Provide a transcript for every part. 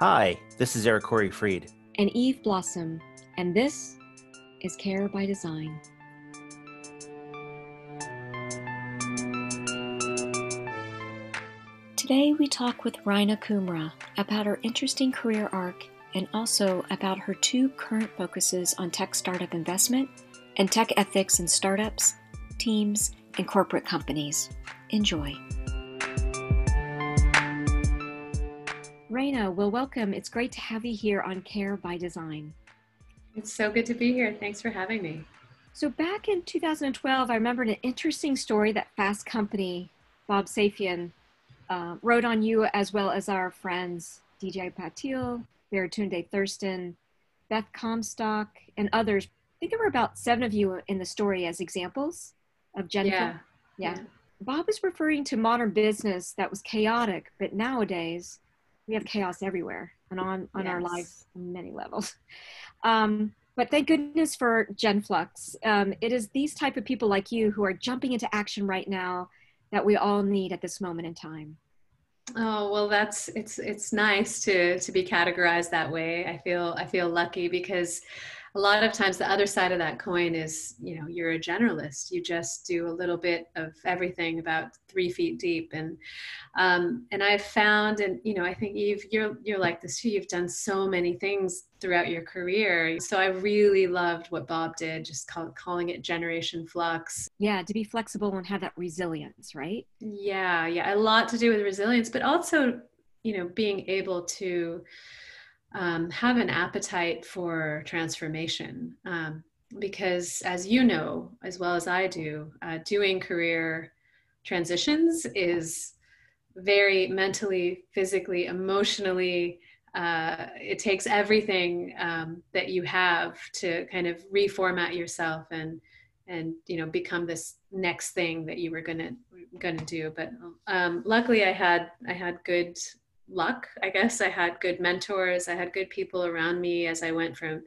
Hi, this is Eric Corey Freed. And Eve Blossom, and this is Care by Design. Today we talk with Raina Kumra about her interesting career arc and also about her two current focuses on tech startup investment and tech ethics in startups, teams, and corporate companies. Enjoy. Raina, well, welcome. It's great to have you here on Care by Design. It's so good to be here. Thanks for having me. So, back in 2012, I remember an interesting story that Fast Company, Bob Safian, uh, wrote on you, as well as our friends DJ Patil, Baratunde Thurston, Beth Comstock, and others. I think there were about seven of you in the story as examples of Genflux. Yeah. yeah. yeah. Bob is referring to modern business that was chaotic, but nowadays we have chaos everywhere and on, on yes. our lives many levels. Um, but thank goodness for Genflux. Um, it is these type of people like you who are jumping into action right now that we all need at this moment in time. Oh well, that's it's it's nice to to be categorized that way. I feel I feel lucky because a lot of times the other side of that coin is you know you're a generalist. You just do a little bit of everything about three feet deep. And um, and i've found and you know i think eve you're you're like this too. You've done so many things throughout your career. So i really loved what bob did just call, calling it generation flux. Yeah to be flexible and have that resilience right? Yeah yeah. A lot to do with resilience but also you know being able to um, have an appetite for transformation. Um, because, as you know, as well as I do, uh, doing career transitions is very mentally, physically, emotionally. Uh, it takes everything um, that you have to kind of reformat yourself and and you know become this next thing that you were gonna gonna do. But um, luckily, I had I had good luck, I guess. I had good mentors, I had good people around me as I went from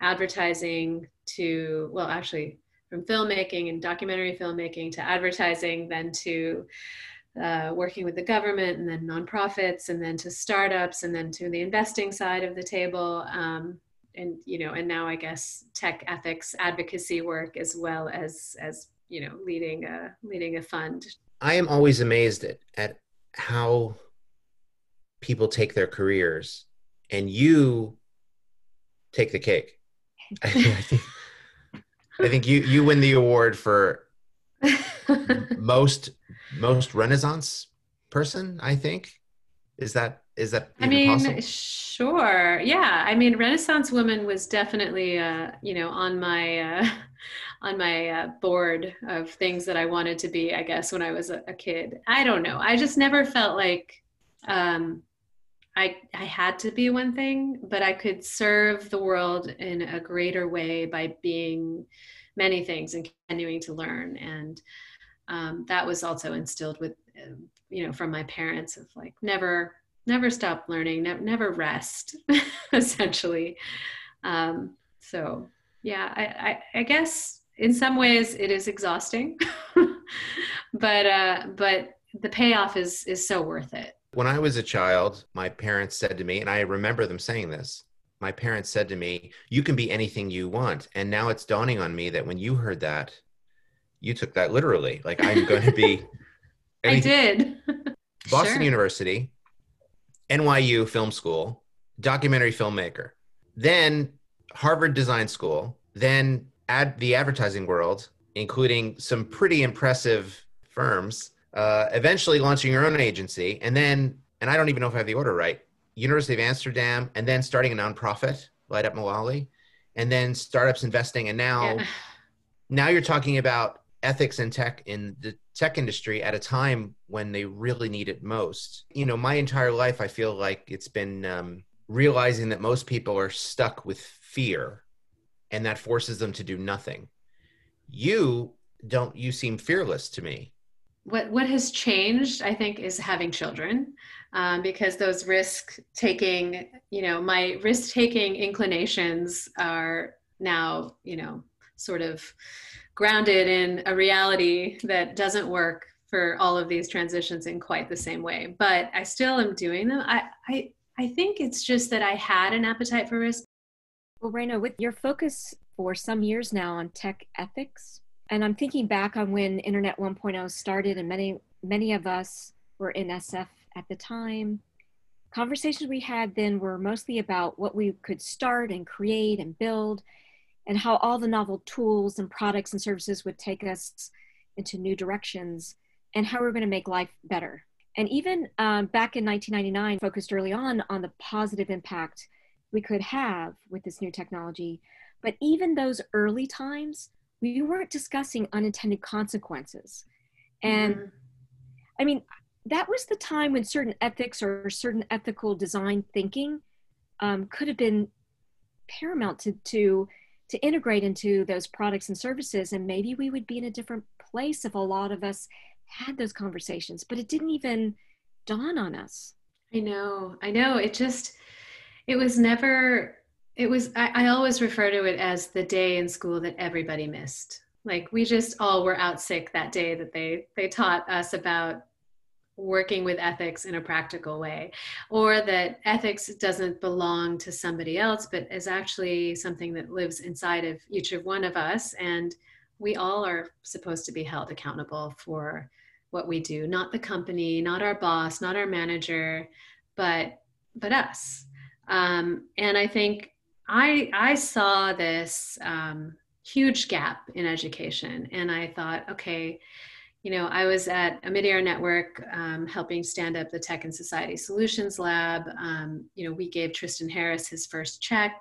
advertising to, well, actually, from filmmaking and documentary filmmaking to advertising, then to uh, working with the government and then nonprofits and then to startups and then to the investing side of the table. Um, and you know, and now I guess tech ethics advocacy work as well as as you know leading a leading a fund. I am always amazed at, at how people take their careers and you take the cake. I think, I think you you win the award for most most Renaissance person. I think is that is that I mean, possible? sure, yeah. I mean, Renaissance woman was definitely uh, you know on my uh, on my uh, board of things that I wanted to be. I guess when I was a, a kid, I don't know. I just never felt like um, I, I had to be one thing, but I could serve the world in a greater way by being many things and continuing to learn. And um, that was also instilled with, uh, you know, from my parents of like never, never stop learning, never, never rest, essentially. Um, so yeah, I, I, I guess in some ways it is exhausting, but uh, but the payoff is is so worth it. When I was a child, my parents said to me, and I remember them saying this, my parents said to me, You can be anything you want. And now it's dawning on me that when you heard that, you took that literally. Like, I'm going to be. I did. Boston sure. University, NYU Film School, documentary filmmaker, then Harvard Design School, then ad, the advertising world, including some pretty impressive firms uh, eventually launching your own agency, and then, and I don't even know if I have the order right, University of Amsterdam, and then starting a nonprofit, Light Up Malawi, and then startups investing, and now, yeah. now you're talking about ethics and tech in the tech industry at a time when they really need it most. You know, my entire life, I feel like it's been um, realizing that most people are stuck with fear, and that forces them to do nothing. You don't. You seem fearless to me what what has changed i think is having children um, because those risk taking you know my risk taking inclinations are now you know sort of grounded in a reality that doesn't work for all of these transitions in quite the same way but i still am doing them i i, I think it's just that I had an appetite for risk. Well, Raina, with your focus for some years now on tech ethics, and I'm thinking back on when Internet 1.0 started, and many many of us were in SF at the time. Conversations we had then were mostly about what we could start and create and build, and how all the novel tools and products and services would take us into new directions, and how we we're going to make life better. And even um, back in 1999, focused early on on the positive impact we could have with this new technology. But even those early times, we weren't discussing unintended consequences. And mm-hmm. I mean, that was the time when certain ethics or certain ethical design thinking um, could have been paramount to, to to integrate into those products and services and maybe we would be in a different place if a lot of us had those conversations but it didn't even dawn on us i know i know it just it was never it was I, I always refer to it as the day in school that everybody missed like we just all were out sick that day that they they taught us about working with ethics in a practical way, or that ethics doesn't belong to somebody else, but is actually something that lives inside of each of one of us. And we all are supposed to be held accountable for what we do, not the company, not our boss, not our manager, but but us. Um, and I think I I saw this um, huge gap in education, and I thought, okay, you know, I was at Omidyar Network um, helping stand up the Tech and Society Solutions Lab. Um, you know, we gave Tristan Harris his first check.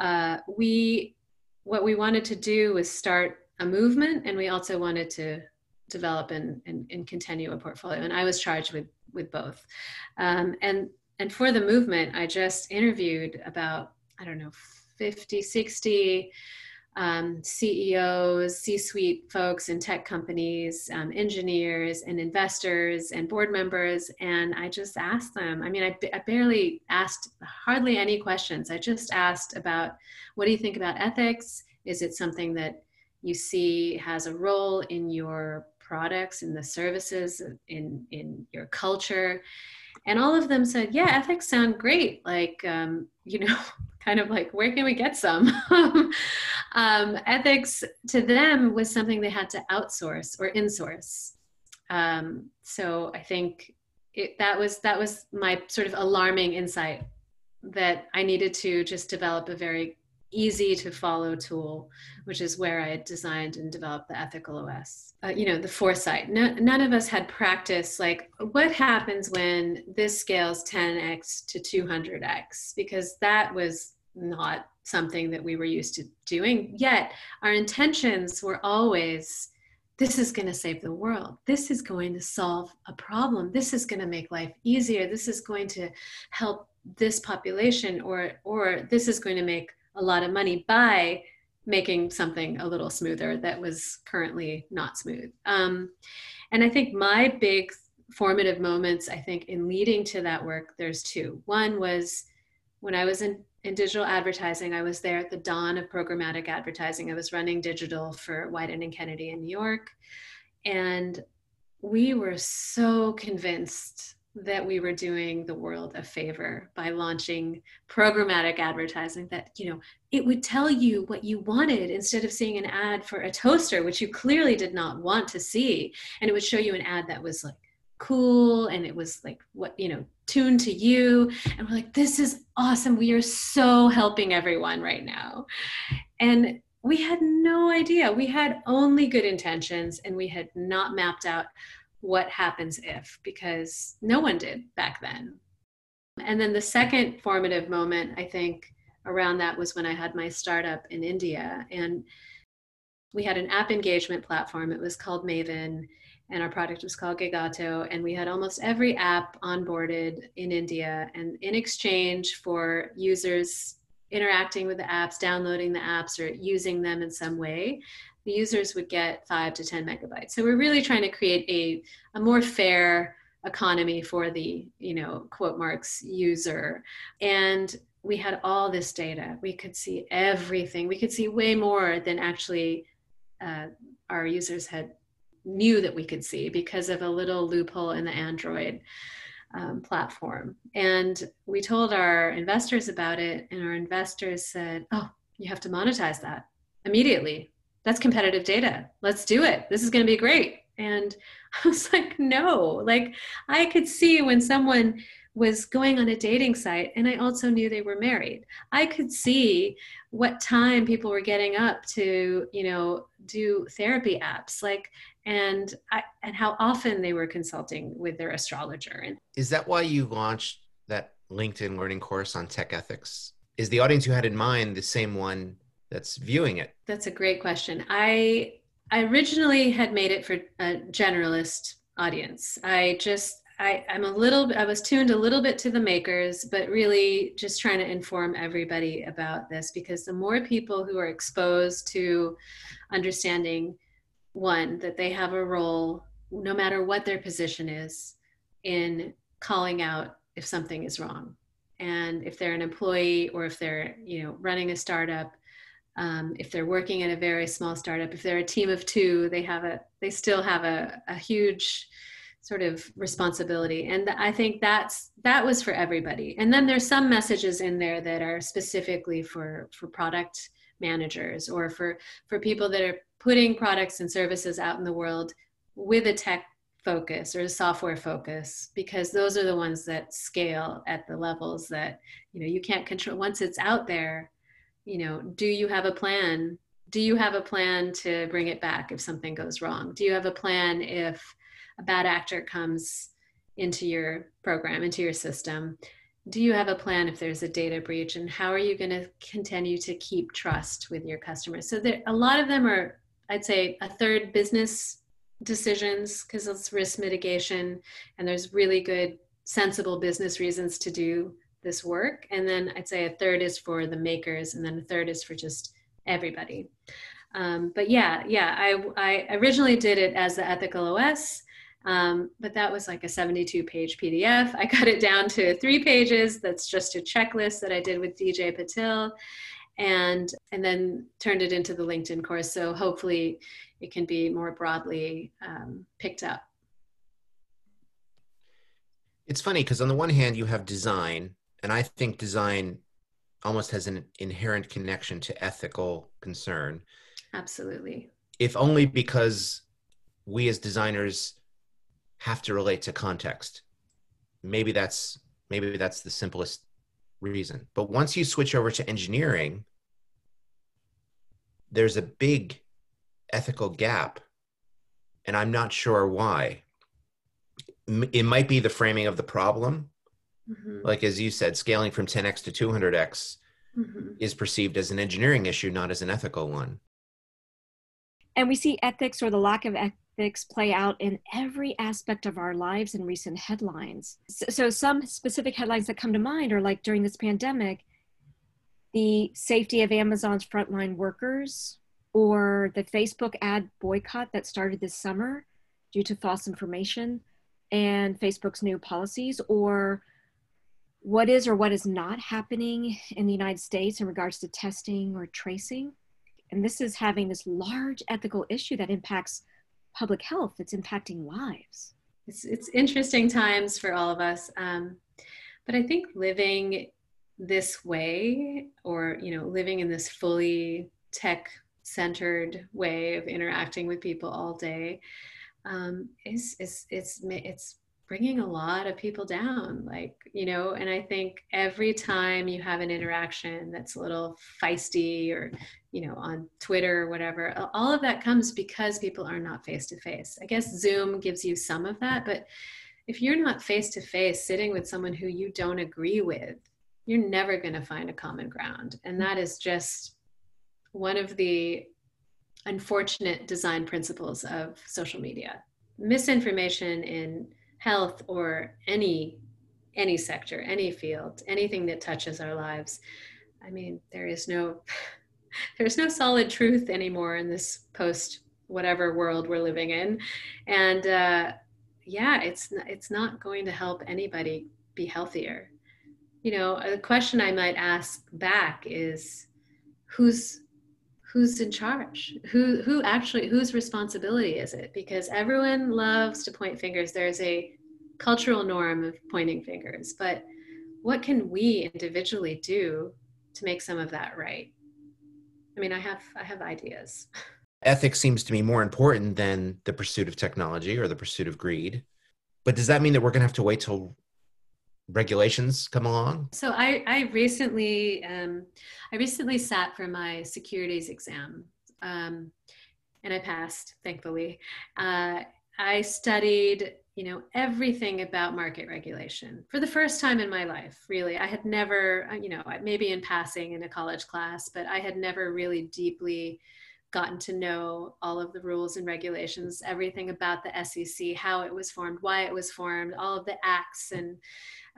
Uh, we, what we wanted to do was start a movement, and we also wanted to develop and, and, and continue a portfolio. And I was charged with with both. Um, and and for the movement, I just interviewed about I don't know 50, 60 um, CEOs, C suite folks in tech companies, um, engineers, and investors and board members. And I just asked them I mean, I, I barely asked hardly any questions. I just asked about what do you think about ethics? Is it something that you see has a role in your products, in the services, in, in your culture? And all of them said, yeah, ethics sound great. Like, um, you know, kind of like, where can we get some? um, ethics to them was something they had to outsource or insource. Um, so I think it, that was that was my sort of alarming insight that I needed to just develop a very easy to follow tool, which is where I designed and developed the ethical OS. Uh, you know, the foresight. No, none of us had practice like what happens when this scales 10x to 200x, because that was not something that we were used to doing. Yet our intentions were always this is going to save the world. This is going to solve a problem. This is going to make life easier. This is going to help this population or or this is going to make a lot of money by making something a little smoother that was currently not smooth. Um, and I think my big formative moments, I think, in leading to that work, there's two. One was when I was in, in digital advertising, I was there at the dawn of programmatic advertising. I was running digital for Wieden and Kennedy in New York. And we were so convinced that we were doing the world a favor by launching programmatic advertising that you know it would tell you what you wanted instead of seeing an ad for a toaster which you clearly did not want to see and it would show you an ad that was like cool and it was like what you know tuned to you and we're like this is awesome we are so helping everyone right now and we had no idea we had only good intentions and we had not mapped out what happens if, because no one did back then. And then the second formative moment, I think, around that was when I had my startup in India. And we had an app engagement platform. It was called Mavin, and our product was called Gigato. And we had almost every app onboarded in India. And in exchange for users interacting with the apps, downloading the apps, or using them in some way, the users would get five to 10 megabytes. So we're really trying to create a, a more fair economy for the, you know, quote marks user. And we had all this data. We could see everything. We could see way more than actually uh, our users had knew that we could see because of a little loophole in the Android um, platform. And we told our investors about it, and our investors said, Oh, you have to monetize that immediately. That's competitive data. Let's do it. This is going to be great. And I was like, No, like I could see when someone was going on a dating site and I also knew they were married. I could see what time people were getting up to, you know, do therapy apps like and I, and how often they were consulting with their astrologer. And is that why you launched that LinkedIn learning course on tech ethics? Is the audience you had in mind the same one that's viewing it? That's a great question. I I originally had made it for a generalist audience. I just I, I'm a little I was tuned a little bit to the makers, but really just trying to inform everybody about this because the more people who are exposed to understanding one, that they have a role, no matter what their position is, in calling out if something is wrong. And if they're an employee or if they're, you know, running a startup, um, if they're working at a very small startup, if they're a team of two, they have a, they still have a, a huge sort of responsibility. And i think that's that was for everybody. And then there's some messages in there that are specifically for for product managers or for for people that are putting products and services out in the world with a tech focus or a software focus because those are the ones that scale at the levels that you know you can't control once it's out there you know do you have a plan? Do you have a plan to bring it back if something goes wrong? Do you have a plan if a bad actor comes into your program, into your system, do you have a plan if there's a data breach? And how are you going to continue to keep trust with your customers? So there a lot of them are i'd say a third business decisions because it's risk mitigation and there's really good sensible business reasons to do this work. And then i'd say a third is for the makers and then a third is for just everybody. Um, but yeah yeah I, I originally did it as the ethical os um, but that was like a 72 page PDF. I cut it down to three pages. That's just a checklist that I did with DJ Patil and and then turned it into the LinkedIn course. So hopefully it can be more broadly um, picked up. It's funny because on the one hand you have design, and I think design almost has an inherent connection to ethical concern. Absolutely. If only because we as designers have to relate to context. Maybe that's maybe that's the simplest reason. But once you switch over to engineering, there's a big ethical gap and I'm not sure why. It might be the framing of the problem. Mm-hmm. Like as you said, scaling from 10x to 200x mm-hmm. is perceived as an engineering issue, not as an ethical one. And we see ethics or the lack of ethics play out in every aspect of our lives in recent headlines. So, so, some specific headlines that come to mind are like during this pandemic, the safety of Amazon's frontline workers, or the Facebook ad boycott that started this summer due to false information and Facebook's new policies, or what is or what is not happening in the United States in regards to testing or tracing. And this is having this large ethical issue that impacts public health it's impacting lives. It's, it's interesting times for all of us um, but i think living this way or you know living in this fully tech centered way of interacting with people all day um, is, is it's it's bringing a lot of people down like you know and i think every time you have an interaction that's a little feisty or you know on twitter or whatever all of that comes because people are not face to face i guess zoom gives you some of that but if you're not face to face sitting with someone who you don't agree with you're never going to find a common ground. And that is just one of the unfortunate design principles of social media. Misinformation in health or any any sector any field anything that touches our lives. I mean there is no there's no solid truth anymore in this post whatever world we're living in. And uh, yeah it's it's not going to help anybody be healthier. You know a question i might ask back is who's who's in charge who who actually whose responsibility is it because everyone loves to point fingers there's a cultural norm of pointing fingers, but what can we individually do to make some of that right? I mean, I have I have ideas. Ethics seems to me more important than the pursuit of technology or the pursuit of greed. But does that mean that we're going to have to wait till regulations come along? So I, I recently, um, I recently sat for my securities exam, um, and I passed, thankfully. Uh, I studied, you know, everything about market regulation for the first time in my life. Really, I had never, uh, you know, maybe in passing in a college class, but I had never really deeply gotten to know all of the rules and regulations, everything about the SEC, how it was formed, why it was formed, all of the acts, and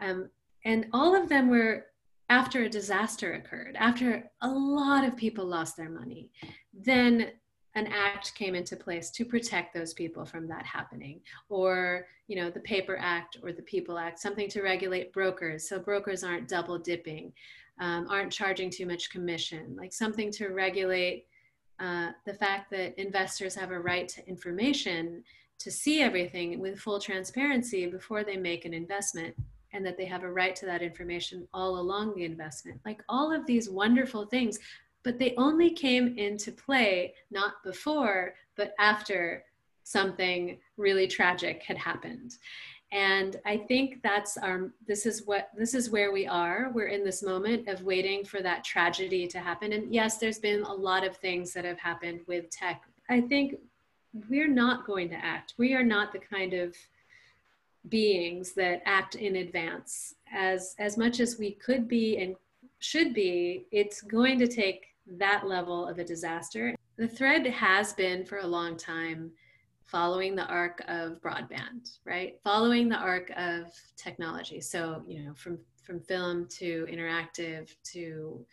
um, and all of them were after a disaster occurred, after a lot of people lost their money. Then an act came into place to protect those people from that happening or you know the paper act or the people act something to regulate brokers so brokers aren't double dipping um, aren't charging too much commission like something to regulate uh, the fact that investors have a right to information to see everything with full transparency before they make an investment and that they have a right to that information all along the investment like all of these wonderful things but they only came into play not before, but after something really tragic had happened. And I think that's our, this is what, this is where we are. We're in this moment of waiting for that tragedy to happen. And yes, there's been a lot of things that have happened with tech. I think we're not going to act. We are not the kind of beings that act in advance as as much as we could be and should be it's going to take that level of a disaster. The thread has been for a long time following the arc of broadband, right? Following the arc of technology. So, you know, from from film to interactive to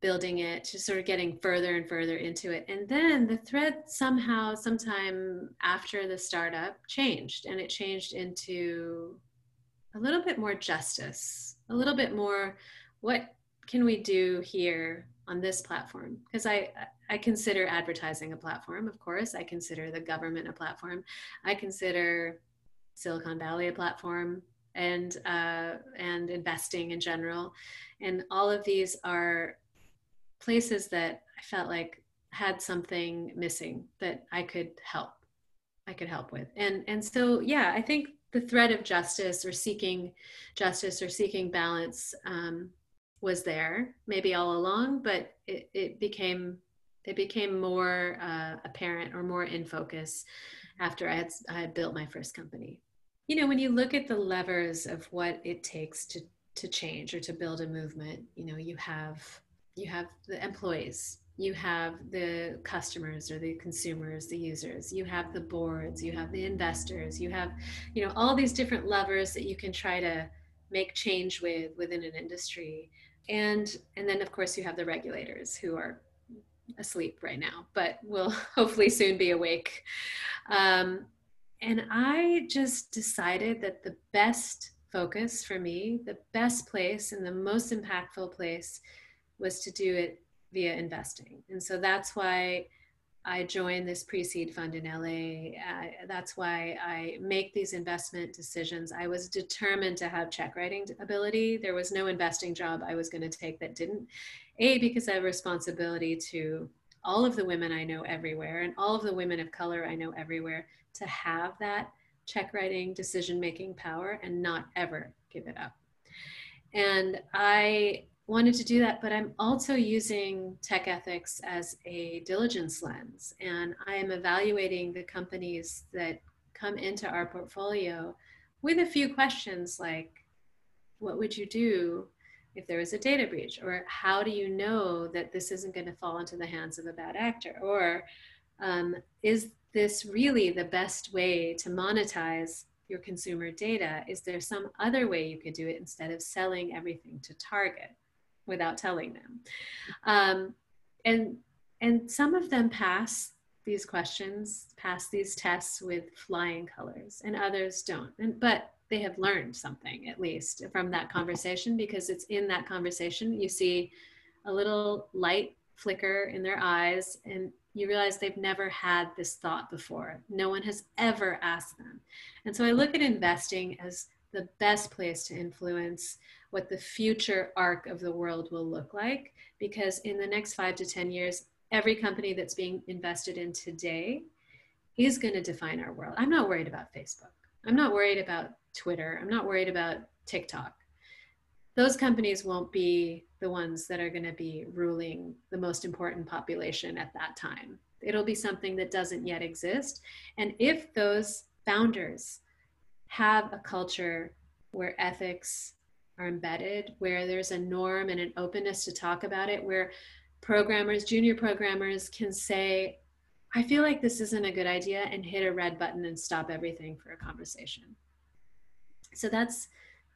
building it to sort of getting further and further into it. And then the thread somehow, sometime after the startup, changed and it changed into a little bit more justice, a little bit more what can we do here on this platform because I I consider advertising a platform, of course. I consider the government a platform. I consider Silicon Valley a platform, and uh, and investing in general, and all of these are places that I felt like had something missing that I could help. I could help with, and and so yeah, I think the thread of justice or seeking justice or seeking balance um, was there maybe all along, but it, it became it became more uh, apparent or more in focus after I had, I had built my first company. You know, when you look at the levers of what it takes to to change or to build a movement, you know, you have you have the employees, you have the customers or the consumers, the users, you have the boards, you have the investors, you have, you know, all these different levers that you can try to make change with within an industry and and then of course you have the regulators who are asleep right now but will hopefully soon be awake. Um, and i just decided that the best focus for me the best place and the most impactful place was to do it via investing. And so that's why I joined this pre seed fund in LA. Uh, that's why I make these investment decisions. I was determined to have check writing ability. There was no investing job I was going to take that didn't. A, because I have responsibility to all of the women I know everywhere and all of the women of color I know everywhere to have that check writing decision making power and not ever give it up. And I wanted to do that, but I'm also using tech ethics as a diligence lens. And I am evaluating the companies that come into our portfolio with a few questions like, what would you do if there was a data breach? Or how do you know that this isn't going to fall into the hands of a bad actor? Or um, is this really the best way to monetize your consumer data? Is there some other way you could do it instead of selling everything to Target? Without telling them. Um, and and some of them pass these questions, pass these tests with flying colors, and others don't. And but they have learned something at least from that conversation because it's in that conversation you see a little light flicker in their eyes and you realize they've never had this thought before. No one has ever asked them. And so I look at investing as the best place to influence what the future arc of the world will look like because in the next five to 10 years, every company that's being invested in today is going to define our world. I'm not worried about Facebook. I'm not worried about Twitter. I'm not worried about TikTok. Those companies won't be the ones that are going to be ruling the most important population at that time. It'll be something that doesn't yet exist. And if those founders have a culture where ethics are embedded, where there's a norm and an openness to talk about it, where programmers, junior programmers can say, I feel like this isn't a good idea and hit a red button and stop everything for a conversation. So that's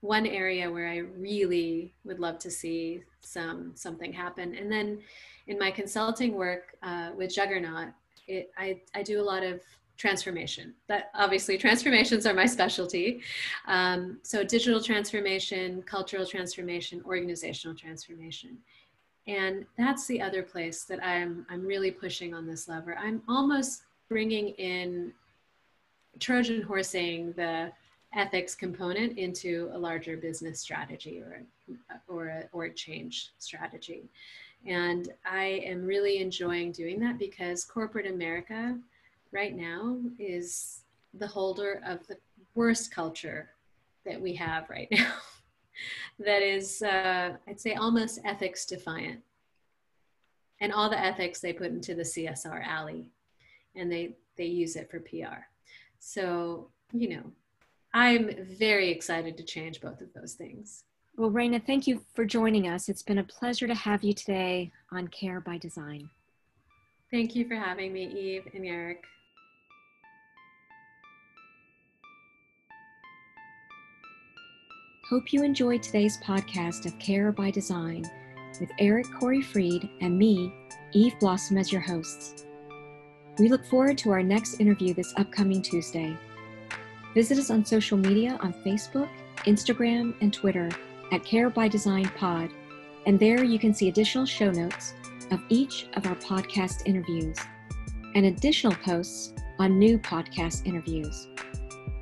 one area where I really would love to see some something happen. And then in my consulting work uh, with Juggernaut, it, I, I do a lot of transformation. That obviously transformations are my specialty. Um, so digital transformation, cultural transformation, organizational transformation. And that's the other place that I'm, I'm really pushing on this lever. I'm almost bringing in Trojan horsing the ethics component into a larger business strategy or, or, a, or a change strategy. And I am really enjoying doing that because corporate America right now is the holder of the worst culture that we have right now. that is, uh, I'd say, almost ethics defiant. And all the ethics they put into the CSR alley, and they they use it for PR. So you know, I'm very excited to change both of those things. Well, Raina, thank you for joining us. It's been a pleasure to have you today on Care by Design. Thank you for having me, Eve and Eric. Hope you enjoyed today's podcast of Care by Design with Eric Corey Freed and me, Eve Blossom, as your hosts. We look forward to our next interview this upcoming Tuesday. Visit us on social media on Facebook, Instagram, and Twitter at Care by Design Pod, and there you can see additional show notes of each of our podcast interviews and additional posts on new podcast interviews.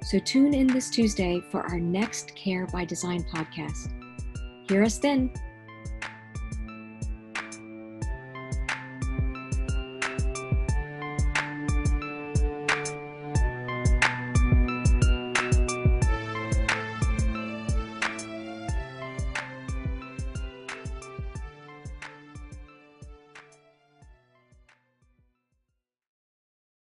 So tune in this Tuesday for our next Care by Design podcast. Hear us then.